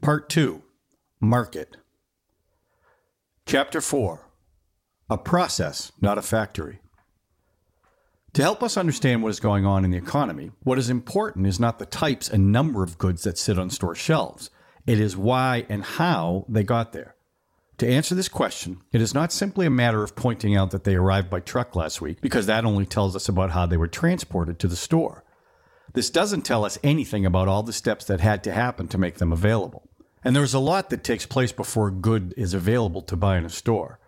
Part 2 Market. Chapter 4 A Process, Not a Factory. To help us understand what is going on in the economy, what is important is not the types and number of goods that sit on store shelves, it is why and how they got there. To answer this question, it is not simply a matter of pointing out that they arrived by truck last week, because that only tells us about how they were transported to the store. This doesn't tell us anything about all the steps that had to happen to make them available. And there's a lot that takes place before a good is available to buy in a store.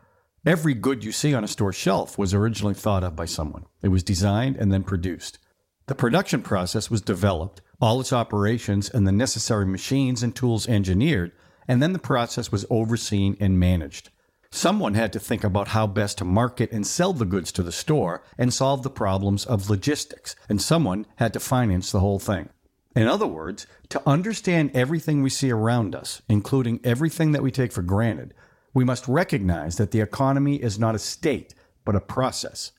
Every good you see on a store shelf was originally thought of by someone. It was designed and then produced. The production process was developed, all its operations and the necessary machines and tools engineered, and then the process was overseen and managed. Someone had to think about how best to market and sell the goods to the store and solve the problems of logistics, and someone had to finance the whole thing. In other words, to understand everything we see around us, including everything that we take for granted, we must recognize that the economy is not a state, but a process.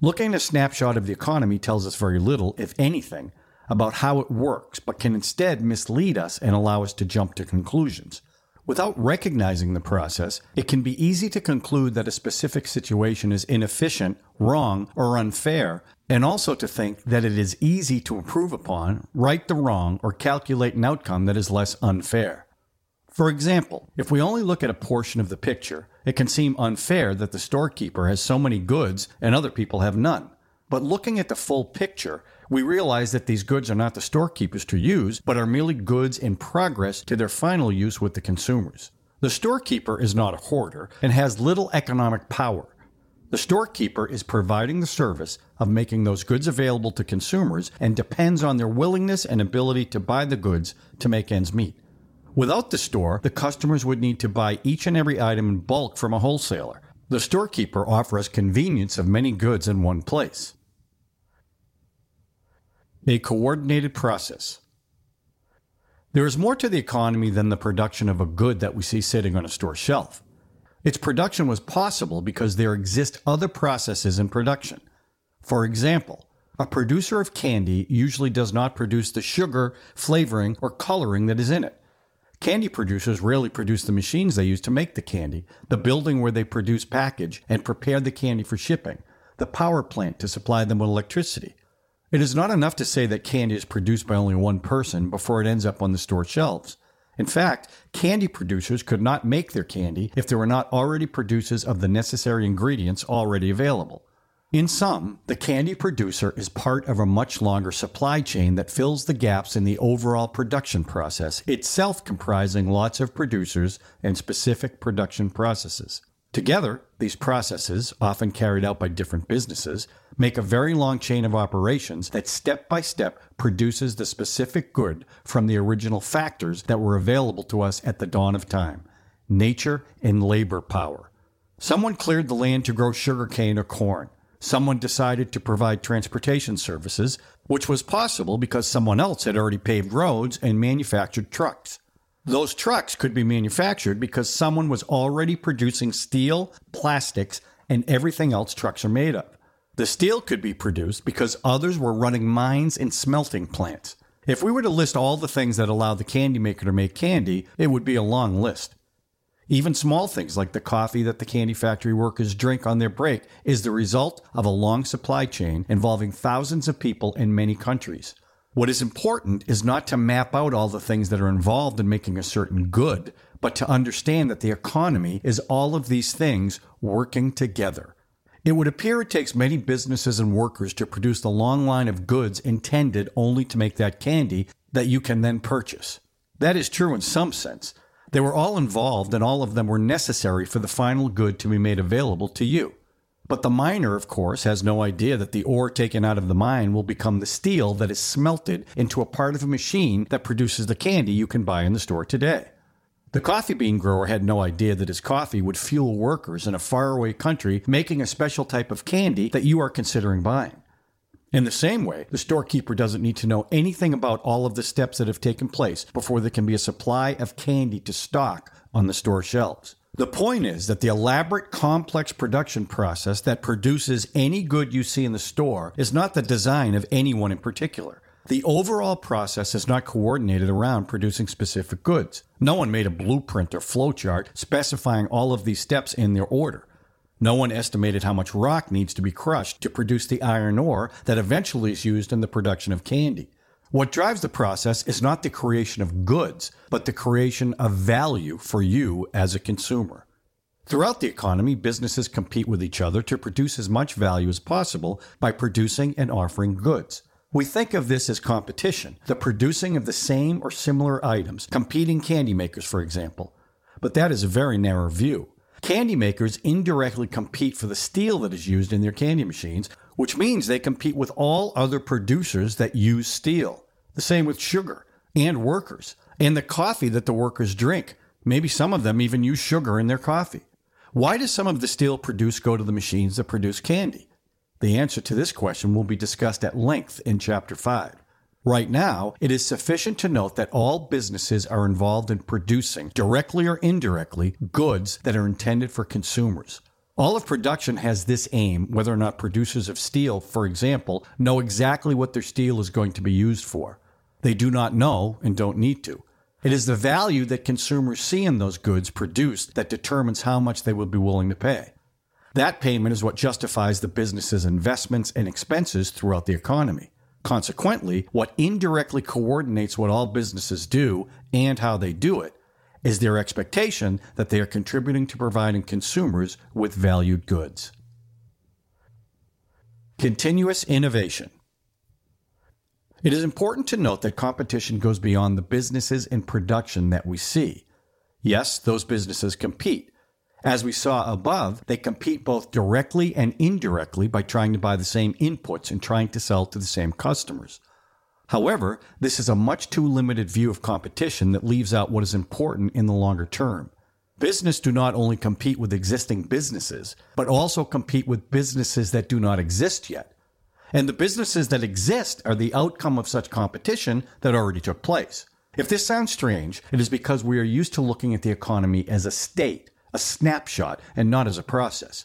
Looking at a snapshot of the economy tells us very little, if anything, about how it works, but can instead mislead us and allow us to jump to conclusions. Without recognizing the process, it can be easy to conclude that a specific situation is inefficient, wrong, or unfair, and also to think that it is easy to improve upon, right the wrong, or calculate an outcome that is less unfair. For example, if we only look at a portion of the picture, it can seem unfair that the storekeeper has so many goods and other people have none. But looking at the full picture, we realize that these goods are not the storekeepers to use, but are merely goods in progress to their final use with the consumers. The storekeeper is not a hoarder and has little economic power. The storekeeper is providing the service of making those goods available to consumers and depends on their willingness and ability to buy the goods to make ends meet. Without the store, the customers would need to buy each and every item in bulk from a wholesaler. The storekeeper offers convenience of many goods in one place. A coordinated process. There is more to the economy than the production of a good that we see sitting on a store shelf. Its production was possible because there exist other processes in production. For example, a producer of candy usually does not produce the sugar, flavoring, or coloring that is in it. Candy producers rarely produce the machines they use to make the candy, the building where they produce package and prepare the candy for shipping, the power plant to supply them with electricity, it is not enough to say that candy is produced by only one person before it ends up on the store shelves. In fact, candy producers could not make their candy if there were not already producers of the necessary ingredients already available. In sum, the candy producer is part of a much longer supply chain that fills the gaps in the overall production process, itself comprising lots of producers and specific production processes. Together, these processes, often carried out by different businesses, make a very long chain of operations that step by step produces the specific good from the original factors that were available to us at the dawn of time nature and labor power. Someone cleared the land to grow sugarcane or corn. Someone decided to provide transportation services, which was possible because someone else had already paved roads and manufactured trucks. Those trucks could be manufactured because someone was already producing steel, plastics, and everything else trucks are made of. The steel could be produced because others were running mines and smelting plants. If we were to list all the things that allow the candy maker to make candy, it would be a long list. Even small things like the coffee that the candy factory workers drink on their break is the result of a long supply chain involving thousands of people in many countries. What is important is not to map out all the things that are involved in making a certain good, but to understand that the economy is all of these things working together. It would appear it takes many businesses and workers to produce the long line of goods intended only to make that candy that you can then purchase. That is true in some sense. They were all involved and all of them were necessary for the final good to be made available to you. But the miner, of course, has no idea that the ore taken out of the mine will become the steel that is smelted into a part of a machine that produces the candy you can buy in the store today. The coffee bean grower had no idea that his coffee would fuel workers in a faraway country making a special type of candy that you are considering buying. In the same way, the storekeeper doesn't need to know anything about all of the steps that have taken place before there can be a supply of candy to stock on the store shelves. The point is that the elaborate, complex production process that produces any good you see in the store is not the design of anyone in particular. The overall process is not coordinated around producing specific goods. No one made a blueprint or flowchart specifying all of these steps in their order. No one estimated how much rock needs to be crushed to produce the iron ore that eventually is used in the production of candy. What drives the process is not the creation of goods, but the creation of value for you as a consumer. Throughout the economy, businesses compete with each other to produce as much value as possible by producing and offering goods. We think of this as competition, the producing of the same or similar items, competing candy makers, for example. But that is a very narrow view. Candy makers indirectly compete for the steel that is used in their candy machines, which means they compete with all other producers that use steel. The same with sugar and workers, and the coffee that the workers drink. Maybe some of them even use sugar in their coffee. Why does some of the steel produced go to the machines that produce candy? The answer to this question will be discussed at length in Chapter 5. Right now, it is sufficient to note that all businesses are involved in producing, directly or indirectly, goods that are intended for consumers. All of production has this aim, whether or not producers of steel, for example, know exactly what their steel is going to be used for. They do not know and don't need to. It is the value that consumers see in those goods produced that determines how much they will be willing to pay. That payment is what justifies the business's investments and expenses throughout the economy. Consequently, what indirectly coordinates what all businesses do and how they do it is their expectation that they are contributing to providing consumers with valued goods. Continuous innovation. It is important to note that competition goes beyond the businesses and production that we see. Yes, those businesses compete, as we saw above, they compete both directly and indirectly by trying to buy the same inputs and trying to sell to the same customers. However, this is a much too limited view of competition that leaves out what is important in the longer term. Business do not only compete with existing businesses, but also compete with businesses that do not exist yet. And the businesses that exist are the outcome of such competition that already took place. If this sounds strange, it is because we are used to looking at the economy as a state a snapshot, and not as a process.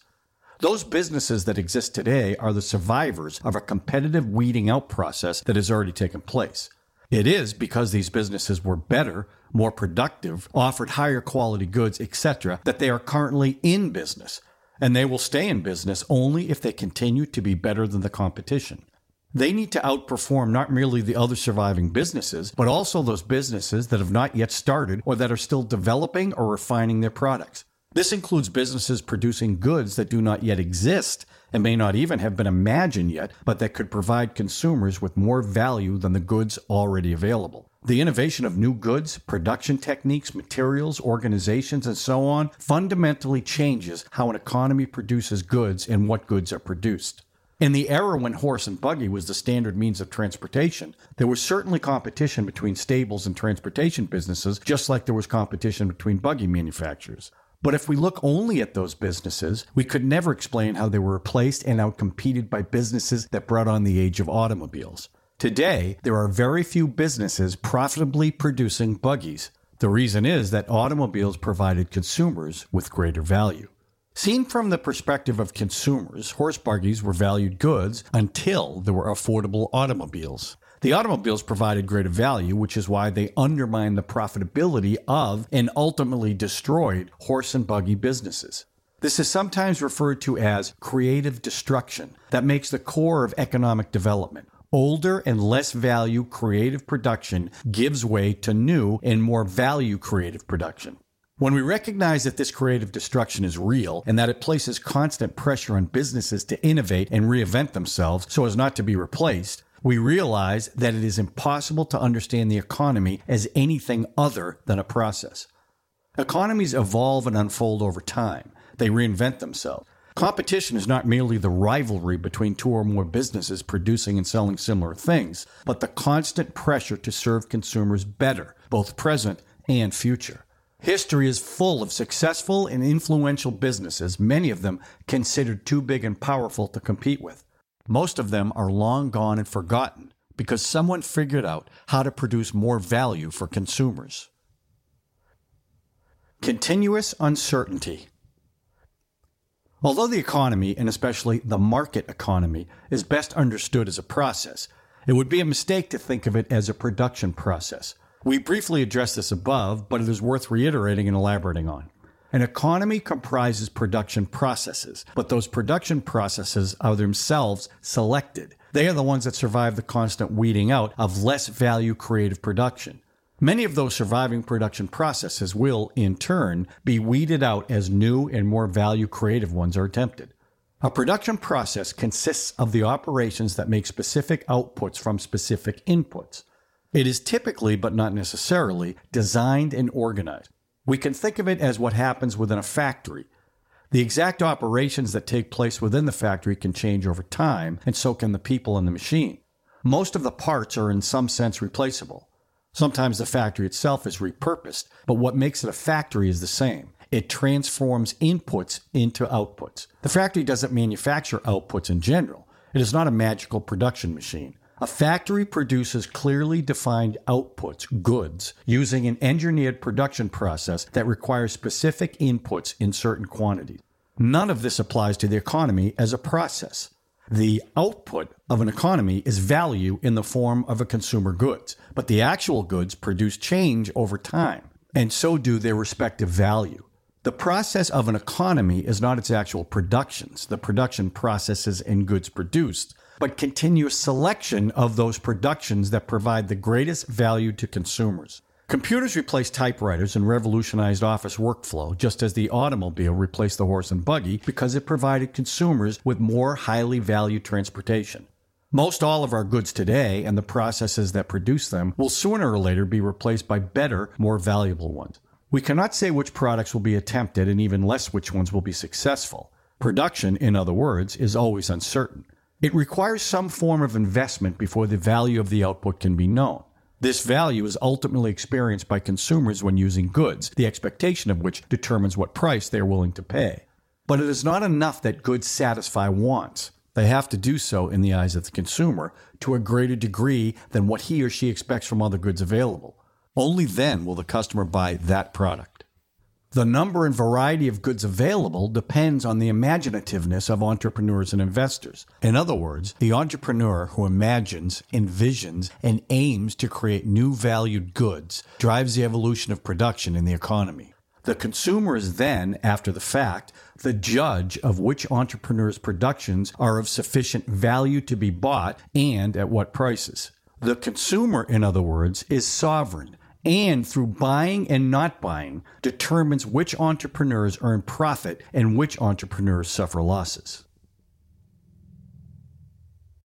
Those businesses that exist today are the survivors of a competitive weeding out process that has already taken place. It is because these businesses were better, more productive, offered higher quality goods, etc., that they are currently in business, and they will stay in business only if they continue to be better than the competition. They need to outperform not merely the other surviving businesses, but also those businesses that have not yet started or that are still developing or refining their products. This includes businesses producing goods that do not yet exist and may not even have been imagined yet, but that could provide consumers with more value than the goods already available. The innovation of new goods, production techniques, materials, organizations, and so on fundamentally changes how an economy produces goods and what goods are produced. In the era when horse and buggy was the standard means of transportation, there was certainly competition between stables and transportation businesses, just like there was competition between buggy manufacturers. But if we look only at those businesses, we could never explain how they were replaced and outcompeted by businesses that brought on the age of automobiles. Today, there are very few businesses profitably producing buggies. The reason is that automobiles provided consumers with greater value. Seen from the perspective of consumers, horse buggies were valued goods until there were affordable automobiles. The automobiles provided greater value, which is why they undermined the profitability of and ultimately destroyed horse and buggy businesses. This is sometimes referred to as creative destruction that makes the core of economic development. Older and less value creative production gives way to new and more value creative production. When we recognize that this creative destruction is real and that it places constant pressure on businesses to innovate and reinvent themselves so as not to be replaced, we realize that it is impossible to understand the economy as anything other than a process. Economies evolve and unfold over time, they reinvent themselves. Competition is not merely the rivalry between two or more businesses producing and selling similar things, but the constant pressure to serve consumers better, both present and future. History is full of successful and influential businesses, many of them considered too big and powerful to compete with. Most of them are long gone and forgotten because someone figured out how to produce more value for consumers. Continuous uncertainty. Although the economy, and especially the market economy, is best understood as a process, It would be a mistake to think of it as a production process. We briefly addressed this above, but it is worth reiterating and elaborating on. An economy comprises production processes, but those production processes are themselves selected. They are the ones that survive the constant weeding out of less value creative production. Many of those surviving production processes will, in turn, be weeded out as new and more value creative ones are attempted. A production process consists of the operations that make specific outputs from specific inputs. It is typically, but not necessarily, designed and organized. We can think of it as what happens within a factory. The exact operations that take place within the factory can change over time, and so can the people in the machine. Most of the parts are in some sense replaceable. Sometimes the factory itself is repurposed, but what makes it a factory is the same. It transforms inputs into outputs. The factory doesn't manufacture outputs in general. It is not a magical production machine. A factory produces clearly defined outputs, goods, using an engineered production process that requires specific inputs in certain quantities. None of this applies to the economy as a process. The output of an economy is value in the form of a consumer goods, but the actual goods produce change over time, and so do their respective value. The process of an economy is not its actual productions, the production processes and goods produced, but continuous selection of those productions that provide the greatest value to consumers. Computers replaced typewriters and revolutionized office workflow, just as the automobile replaced the horse and buggy because it provided consumers with more highly valued transportation. Most all of our goods today and the processes that produce them will sooner or later be replaced by better, more valuable ones. We cannot say which products will be attempted and even less which ones will be successful. Production, in other words, is always uncertain. It requires some form of investment before the value of the output can be known. This value is ultimately experienced by consumers when using goods, the expectation of which determines what price they are willing to pay. But it is not enough that goods satisfy wants. They have to do so in the eyes of the consumer to a greater degree than what he or she expects from other goods available. Only then will the customer buy that product. The number and variety of goods available depends on the imaginativeness of entrepreneurs and investors. In other words, the entrepreneur who imagines, envisions, and aims to create new valued goods drives the evolution of production in the economy. The consumer is then, after the fact, the judge of which entrepreneur's productions are of sufficient value to be bought and at what prices. The consumer, in other words, is sovereign and through buying and not buying determines which entrepreneurs earn profit and which entrepreneurs suffer losses.